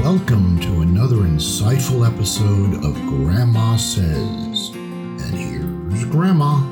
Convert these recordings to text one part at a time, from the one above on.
Welcome to another insightful episode of Grandma Says. And here's Grandma.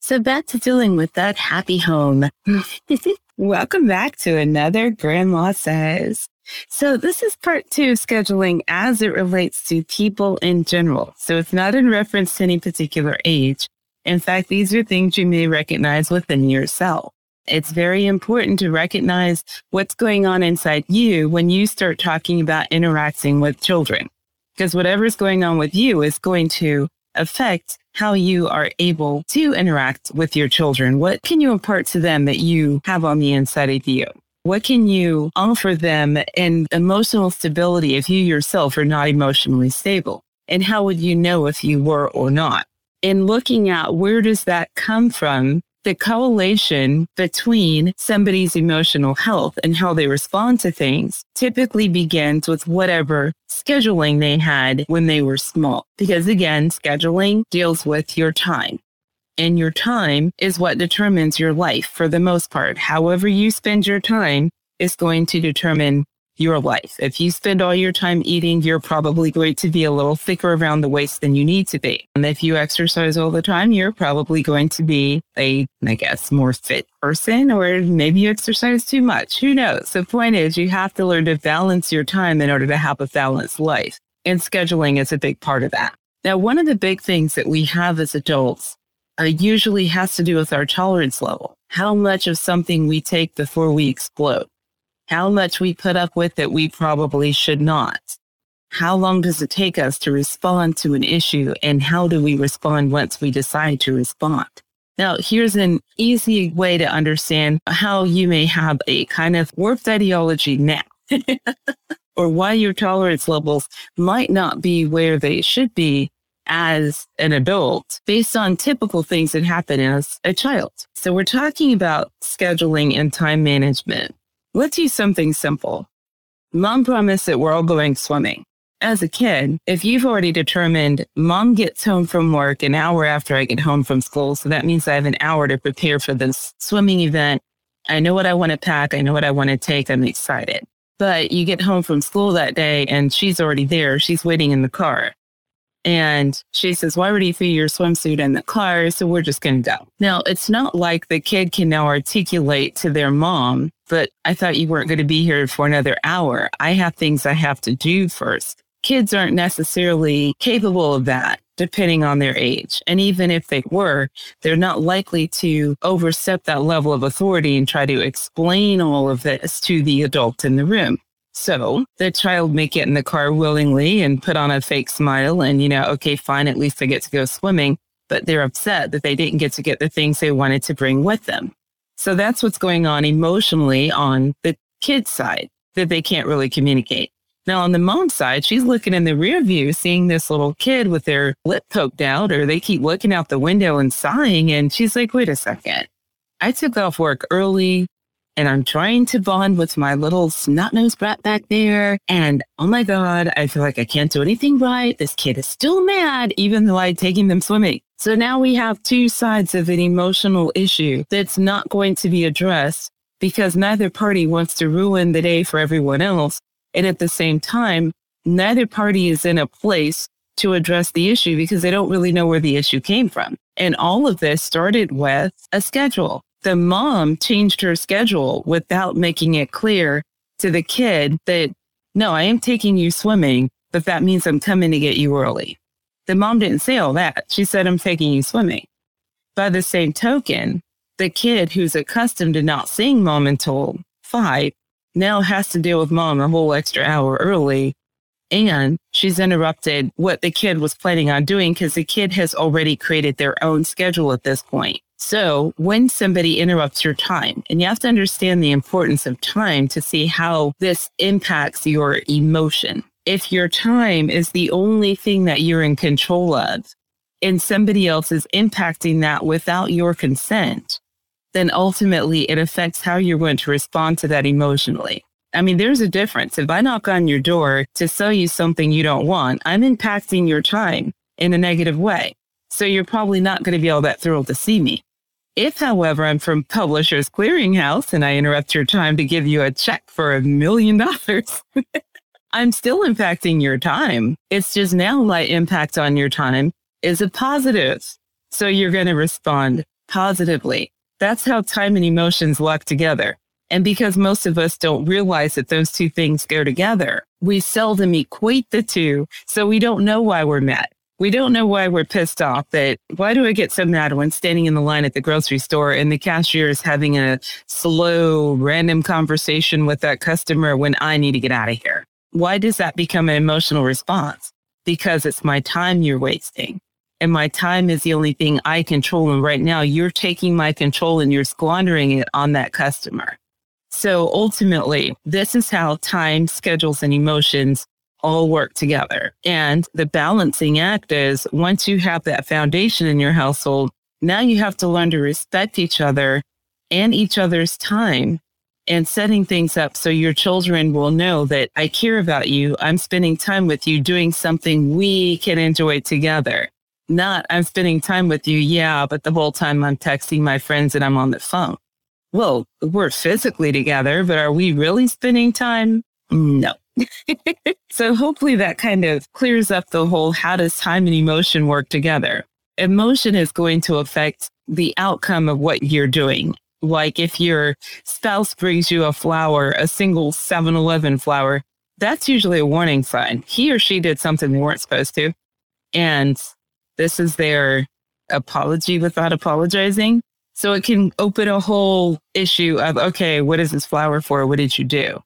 So back to dealing with that happy home. Welcome back to another Grandma Says. So this is part two of scheduling as it relates to people in general. So it's not in reference to any particular age. In fact, these are things you may recognize within yourself. It's very important to recognize what's going on inside you when you start talking about interacting with children. Because whatever's going on with you is going to affect how you are able to interact with your children. What can you impart to them that you have on the inside of you? What can you offer them in emotional stability if you yourself are not emotionally stable? And how would you know if you were or not? In looking at where does that come from, the correlation between somebody's emotional health and how they respond to things typically begins with whatever scheduling they had when they were small. Because again, scheduling deals with your time. And your time is what determines your life for the most part. However you spend your time is going to determine your life. If you spend all your time eating, you're probably going to be a little thicker around the waist than you need to be. And if you exercise all the time, you're probably going to be a, I guess, more fit person, or maybe you exercise too much. Who knows? The point is, you have to learn to balance your time in order to have a balanced life. And scheduling is a big part of that. Now, one of the big things that we have as adults uh, usually has to do with our tolerance level. How much of something we take before we explode how much we put up with that we probably should not. How long does it take us to respond to an issue and how do we respond once we decide to respond? Now, here's an easy way to understand how you may have a kind of warped ideology now. or why your tolerance levels might not be where they should be as an adult based on typical things that happen as a child. So we're talking about scheduling and time management. Let's use something simple. Mom promised that we're all going swimming. As a kid, if you've already determined mom gets home from work an hour after I get home from school, so that means I have an hour to prepare for this swimming event. I know what I want to pack. I know what I want to take. I'm excited. But you get home from school that day and she's already there. She's waiting in the car. And she says, Why would you throw your swimsuit in the car? So we're just going to go. Now, it's not like the kid can now articulate to their mom, but I thought you weren't going to be here for another hour. I have things I have to do first. Kids aren't necessarily capable of that depending on their age. And even if they were, they're not likely to overstep that level of authority and try to explain all of this to the adult in the room. So the child may get in the car willingly and put on a fake smile and, you know, okay, fine, at least I get to go swimming. But they're upset that they didn't get to get the things they wanted to bring with them. So that's what's going on emotionally on the kid's side that they can't really communicate. Now, on the mom's side, she's looking in the rear view, seeing this little kid with their lip poked out, or they keep looking out the window and sighing. And she's like, wait a second. I took off work early and I'm trying to bond with my little snot nosed brat back there. And oh my God, I feel like I can't do anything right. This kid is still mad, even though I'm taking them swimming. So now we have two sides of an emotional issue that's not going to be addressed because neither party wants to ruin the day for everyone else. And at the same time, neither party is in a place to address the issue because they don't really know where the issue came from. And all of this started with a schedule the mom changed her schedule without making it clear to the kid that, no, I am taking you swimming, but that means I'm coming to get you early. The mom didn't say all that. She said, I'm taking you swimming. By the same token, the kid who's accustomed to not seeing mom until five now has to deal with mom a whole extra hour early. And she's interrupted what the kid was planning on doing because the kid has already created their own schedule at this point. So when somebody interrupts your time, and you have to understand the importance of time to see how this impacts your emotion. If your time is the only thing that you're in control of, and somebody else is impacting that without your consent, then ultimately it affects how you're going to respond to that emotionally. I mean, there's a difference. If I knock on your door to sell you something you don't want, I'm impacting your time in a negative way. So you're probably not going to be all that thrilled to see me. If, however, I'm from Publishers Clearinghouse and I interrupt your time to give you a check for a million dollars, I'm still impacting your time. It's just now my impact on your time is a positive. So you're going to respond positively. That's how time and emotions lock together. And because most of us don't realize that those two things go together, we seldom equate the two. So we don't know why we're mad. We don't know why we're pissed off that why do I get so mad when standing in the line at the grocery store and the cashier is having a slow, random conversation with that customer when I need to get out of here? Why does that become an emotional response? Because it's my time you're wasting. And my time is the only thing I control. And right now you're taking my control and you're squandering it on that customer. So ultimately, this is how time, schedules, and emotions all work together. And the balancing act is once you have that foundation in your household, now you have to learn to respect each other and each other's time and setting things up so your children will know that I care about you. I'm spending time with you doing something we can enjoy together. Not I'm spending time with you. Yeah, but the whole time I'm texting my friends and I'm on the phone. Well, we're physically together, but are we really spending time? No. So hopefully that kind of clears up the whole how does time and emotion work together? Emotion is going to affect the outcome of what you're doing. Like if your spouse brings you a flower, a single 7 Eleven flower, that's usually a warning sign. He or she did something they weren't supposed to. And this is their apology without apologizing. So it can open a whole issue of, okay, what is this flower for? What did you do?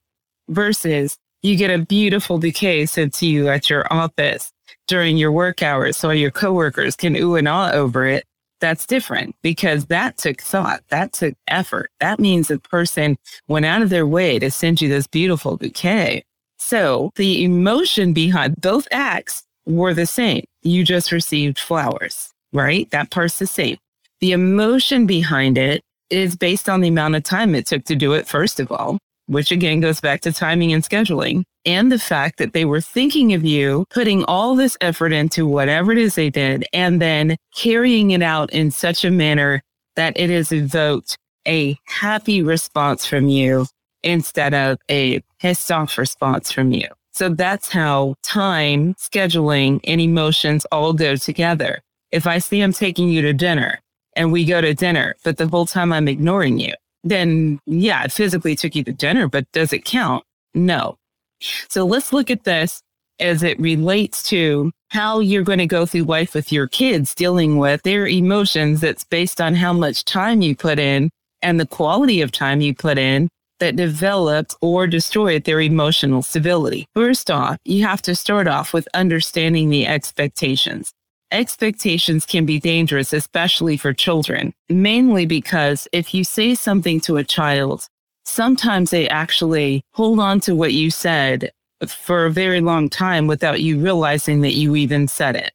Versus you get a beautiful bouquet sent to you at your office during your work hours so your coworkers can ooh and ah over it. That's different because that took thought. That took effort. That means the person went out of their way to send you this beautiful bouquet. So the emotion behind both acts were the same. You just received flowers, right? That part's the same. The emotion behind it is based on the amount of time it took to do it, first of all, which again goes back to timing and scheduling, and the fact that they were thinking of you, putting all this effort into whatever it is they did, and then carrying it out in such a manner that it has evoked a happy response from you instead of a pissed off response from you. So that's how time, scheduling, and emotions all go together. If I see I'm taking you to dinner and we go to dinner, but the whole time I'm ignoring you, then yeah, it physically took you to dinner, but does it count? No. So let's look at this as it relates to how you're going to go through life with your kids dealing with their emotions that's based on how much time you put in and the quality of time you put in that developed or destroyed their emotional stability. First off, you have to start off with understanding the expectations expectations can be dangerous, especially for children, mainly because if you say something to a child, sometimes they actually hold on to what you said for a very long time without you realizing that you even said it.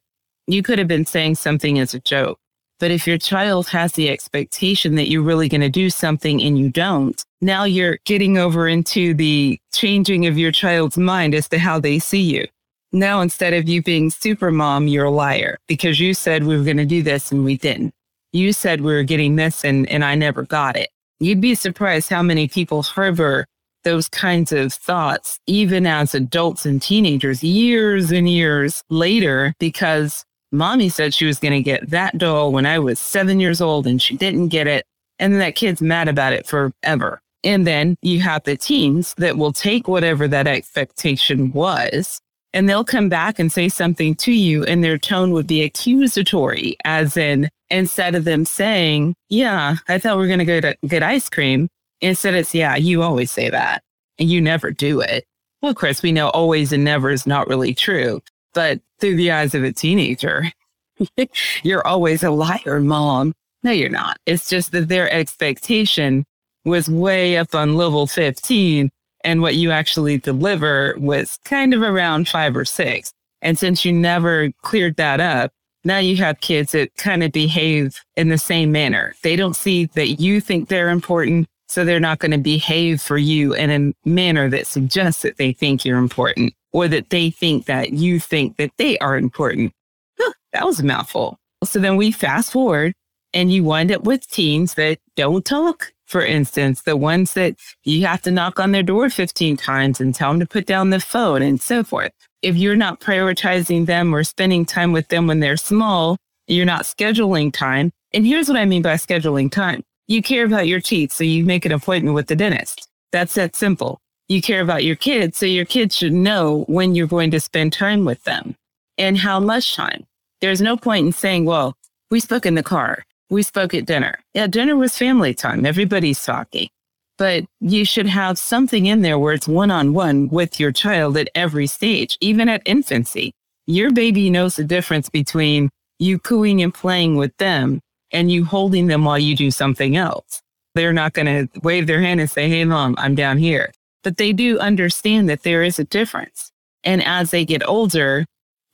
You could have been saying something as a joke. But if your child has the expectation that you're really going to do something and you don't, now you're getting over into the changing of your child's mind as to how they see you. Now, instead of you being super mom, you're a liar because you said we were going to do this and we didn't. You said we were getting this and, and I never got it. You'd be surprised how many people harbor those kinds of thoughts, even as adults and teenagers, years and years later, because mommy said she was going to get that doll when I was seven years old and she didn't get it. And that kid's mad about it forever. And then you have the teens that will take whatever that expectation was and they'll come back and say something to you and their tone would be accusatory as in instead of them saying yeah i thought we were going to go to get ice cream instead it's yeah you always say that and you never do it. Well chris we know always and never is not really true but through the eyes of a teenager you're always a liar mom. No you're not. It's just that their expectation was way up on level 15 and what you actually deliver was kind of around five or six. And since you never cleared that up, now you have kids that kind of behave in the same manner. They don't see that you think they're important, so they're not going to behave for you in a manner that suggests that they think you're important or that they think that you think that they are important. Huh, that was a mouthful. So then we fast forward and you wind up with teens that don't talk for instance, the ones that you have to knock on their door 15 times and tell them to put down the phone and so forth. If you're not prioritizing them or spending time with them when they're small, you're not scheduling time. And here's what I mean by scheduling time. You care about your teeth, so you make an appointment with the dentist. That's that simple. You care about your kids, so your kids should know when you're going to spend time with them and how much time. There's no point in saying, well, we spoke in the car. We spoke at dinner. Yeah, dinner was family time. Everybody's talking. But you should have something in there where it's one on one with your child at every stage, even at infancy. Your baby knows the difference between you cooing and playing with them and you holding them while you do something else. They're not going to wave their hand and say, Hey, mom, I'm down here. But they do understand that there is a difference. And as they get older,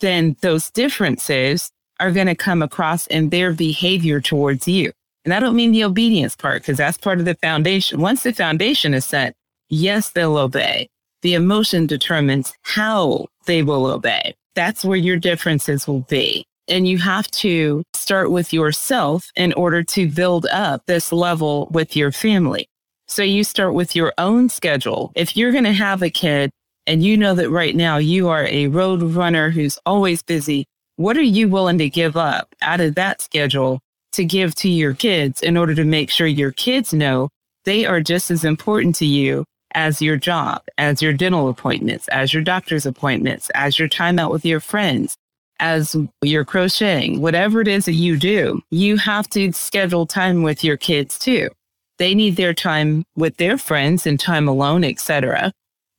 then those differences are going to come across in their behavior towards you. And I don't mean the obedience part because that's part of the foundation. Once the foundation is set, yes, they'll obey. The emotion determines how they will obey. That's where your differences will be. And you have to start with yourself in order to build up this level with your family. So you start with your own schedule. If you're going to have a kid and you know that right now you are a road runner who's always busy, what are you willing to give up out of that schedule to give to your kids in order to make sure your kids know they are just as important to you as your job, as your dental appointments, as your doctor's appointments, as your time out with your friends, as your crocheting, whatever it is that you do, you have to schedule time with your kids too. They need their time with their friends and time alone, etc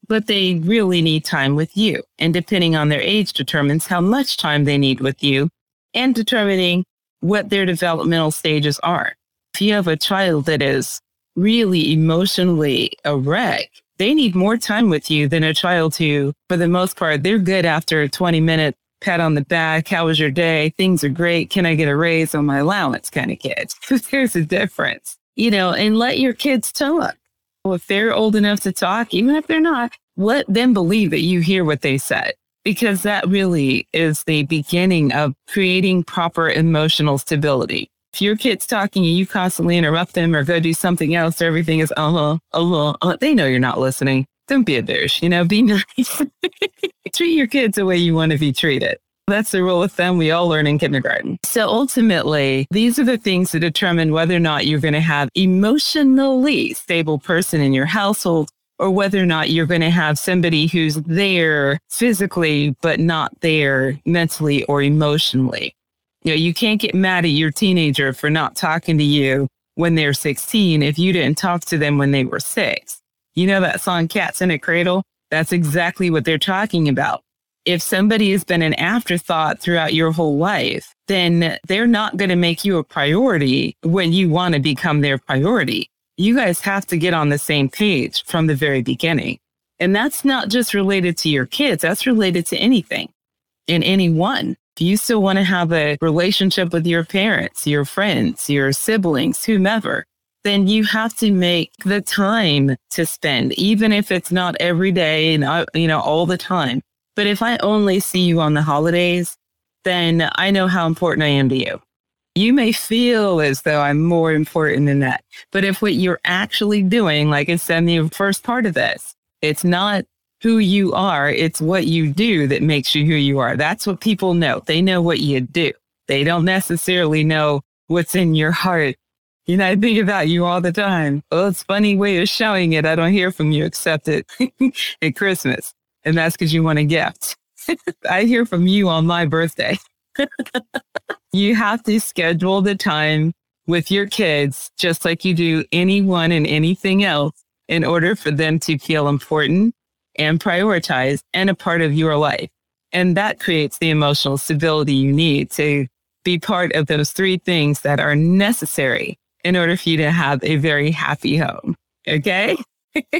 but they really need time with you. And depending on their age determines how much time they need with you and determining what their developmental stages are. If you have a child that is really emotionally a wreck, they need more time with you than a child who, for the most part, they're good after a 20 minute pat on the back. How was your day? Things are great. Can I get a raise on my allowance kind of kids? There's a difference, you know, and let your kids talk if they're old enough to talk, even if they're not, let them believe that you hear what they said, because that really is the beginning of creating proper emotional stability. If your kid's talking and you constantly interrupt them or go do something else, everything is, uh huh, uh huh, they know you're not listening. Don't be a douche, you know, be nice. Treat your kids the way you want to be treated. That's the rule of thumb we all learn in kindergarten. So ultimately, these are the things that determine whether or not you're going to have emotionally stable person in your household or whether or not you're going to have somebody who's there physically, but not there mentally or emotionally. You know, you can't get mad at your teenager for not talking to you when they're 16 if you didn't talk to them when they were six. You know that song Cats in a Cradle? That's exactly what they're talking about if somebody has been an afterthought throughout your whole life, then they're not going to make you a priority when you want to become their priority. You guys have to get on the same page from the very beginning. And that's not just related to your kids, that's related to anything and anyone. If you still want to have a relationship with your parents, your friends, your siblings, whomever, then you have to make the time to spend, even if it's not every day and, uh, you know, all the time. But if I only see you on the holidays, then I know how important I am to you. You may feel as though I'm more important than that. But if what you're actually doing, like I said in the first part of this, it's not who you are, it's what you do that makes you who you are. That's what people know. They know what you do. They don't necessarily know what's in your heart. You know, I think about you all the time. Well, it's funny way of showing it. I don't hear from you except at Christmas and that's because you want a gift. I hear from you on my birthday. you have to schedule the time with your kids, just like you do anyone and anything else, in order for them to feel important and prioritized and a part of your life. And that creates the emotional stability you need to be part of those three things that are necessary in order for you to have a very happy home. Okay.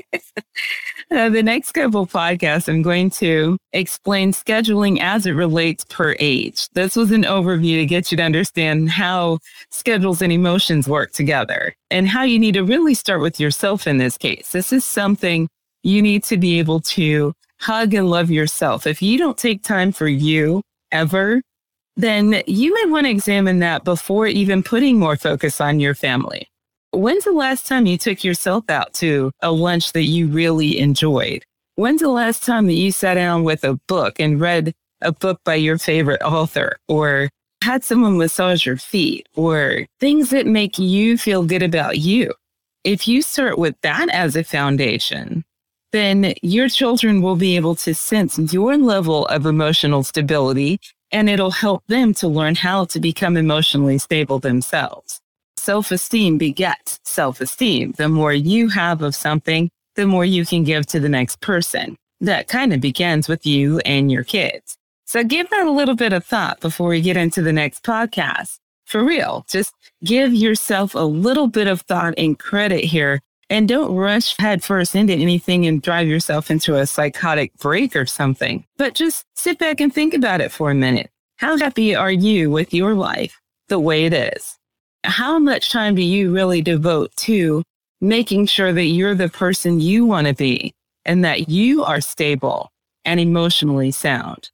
uh, the next couple podcasts, I'm going to explain scheduling as it relates per age. This was an overview to get you to understand how schedules and emotions work together and how you need to really start with yourself in this case. This is something you need to be able to hug and love yourself. If you don't take time for you ever, then you may want to examine that before even putting more focus on your family. When's the last time you took yourself out to a lunch that you really enjoyed? When's the last time that you sat down with a book and read a book by your favorite author or had someone massage your feet or things that make you feel good about you? If you start with that as a foundation, then your children will be able to sense your level of emotional stability and it'll help them to learn how to become emotionally stable themselves self esteem begets self esteem. The more you have of something, the more you can give to the next person. That kind of begins with you and your kids. So give that a little bit of thought before we get into the next podcast. For real, just give yourself a little bit of thought and credit here. And don't rush headfirst into anything and drive yourself into a psychotic break or something. But just sit back and think about it for a minute. How happy are you with your life the way it is? How much time do you really devote to making sure that you're the person you want to be and that you are stable and emotionally sound?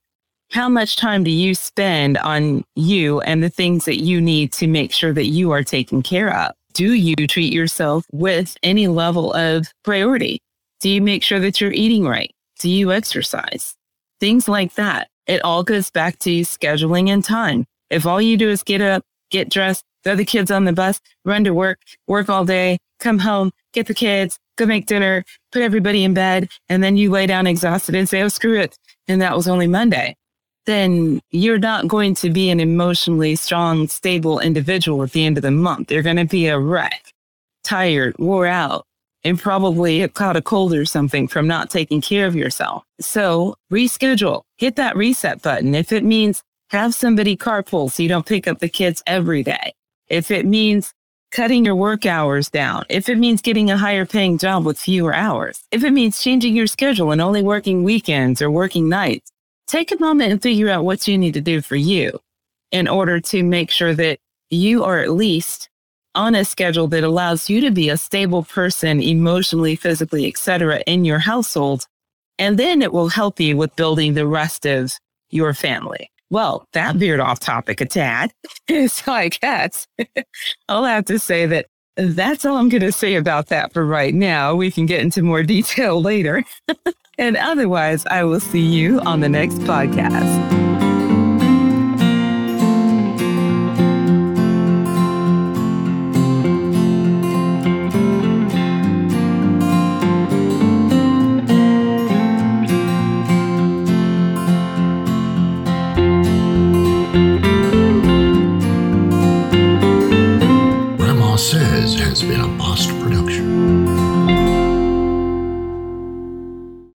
How much time do you spend on you and the things that you need to make sure that you are taken care of? Do you treat yourself with any level of priority? Do you make sure that you're eating right? Do you exercise? Things like that. It all goes back to scheduling and time. If all you do is get up, get dressed, throw other kids on the bus, run to work, work all day, come home, get the kids, go make dinner, put everybody in bed, and then you lay down exhausted and say, oh, screw it. And that was only Monday. Then you're not going to be an emotionally strong, stable individual at the end of the month. You're going to be a wreck, tired, wore out, and probably caught a cold or something from not taking care of yourself. So reschedule, hit that reset button. If it means have somebody carpool so you don't pick up the kids every day if it means cutting your work hours down, if it means getting a higher paying job with fewer hours, if it means changing your schedule and only working weekends or working nights, take a moment and figure out what you need to do for you in order to make sure that you are at least on a schedule that allows you to be a stable person emotionally, physically, etc. in your household. And then it will help you with building the rest of your family. Well, that veered off topic a tad. so I guess I'll have to say that that's all I'm going to say about that for right now. We can get into more detail later. and otherwise, I will see you on the next podcast.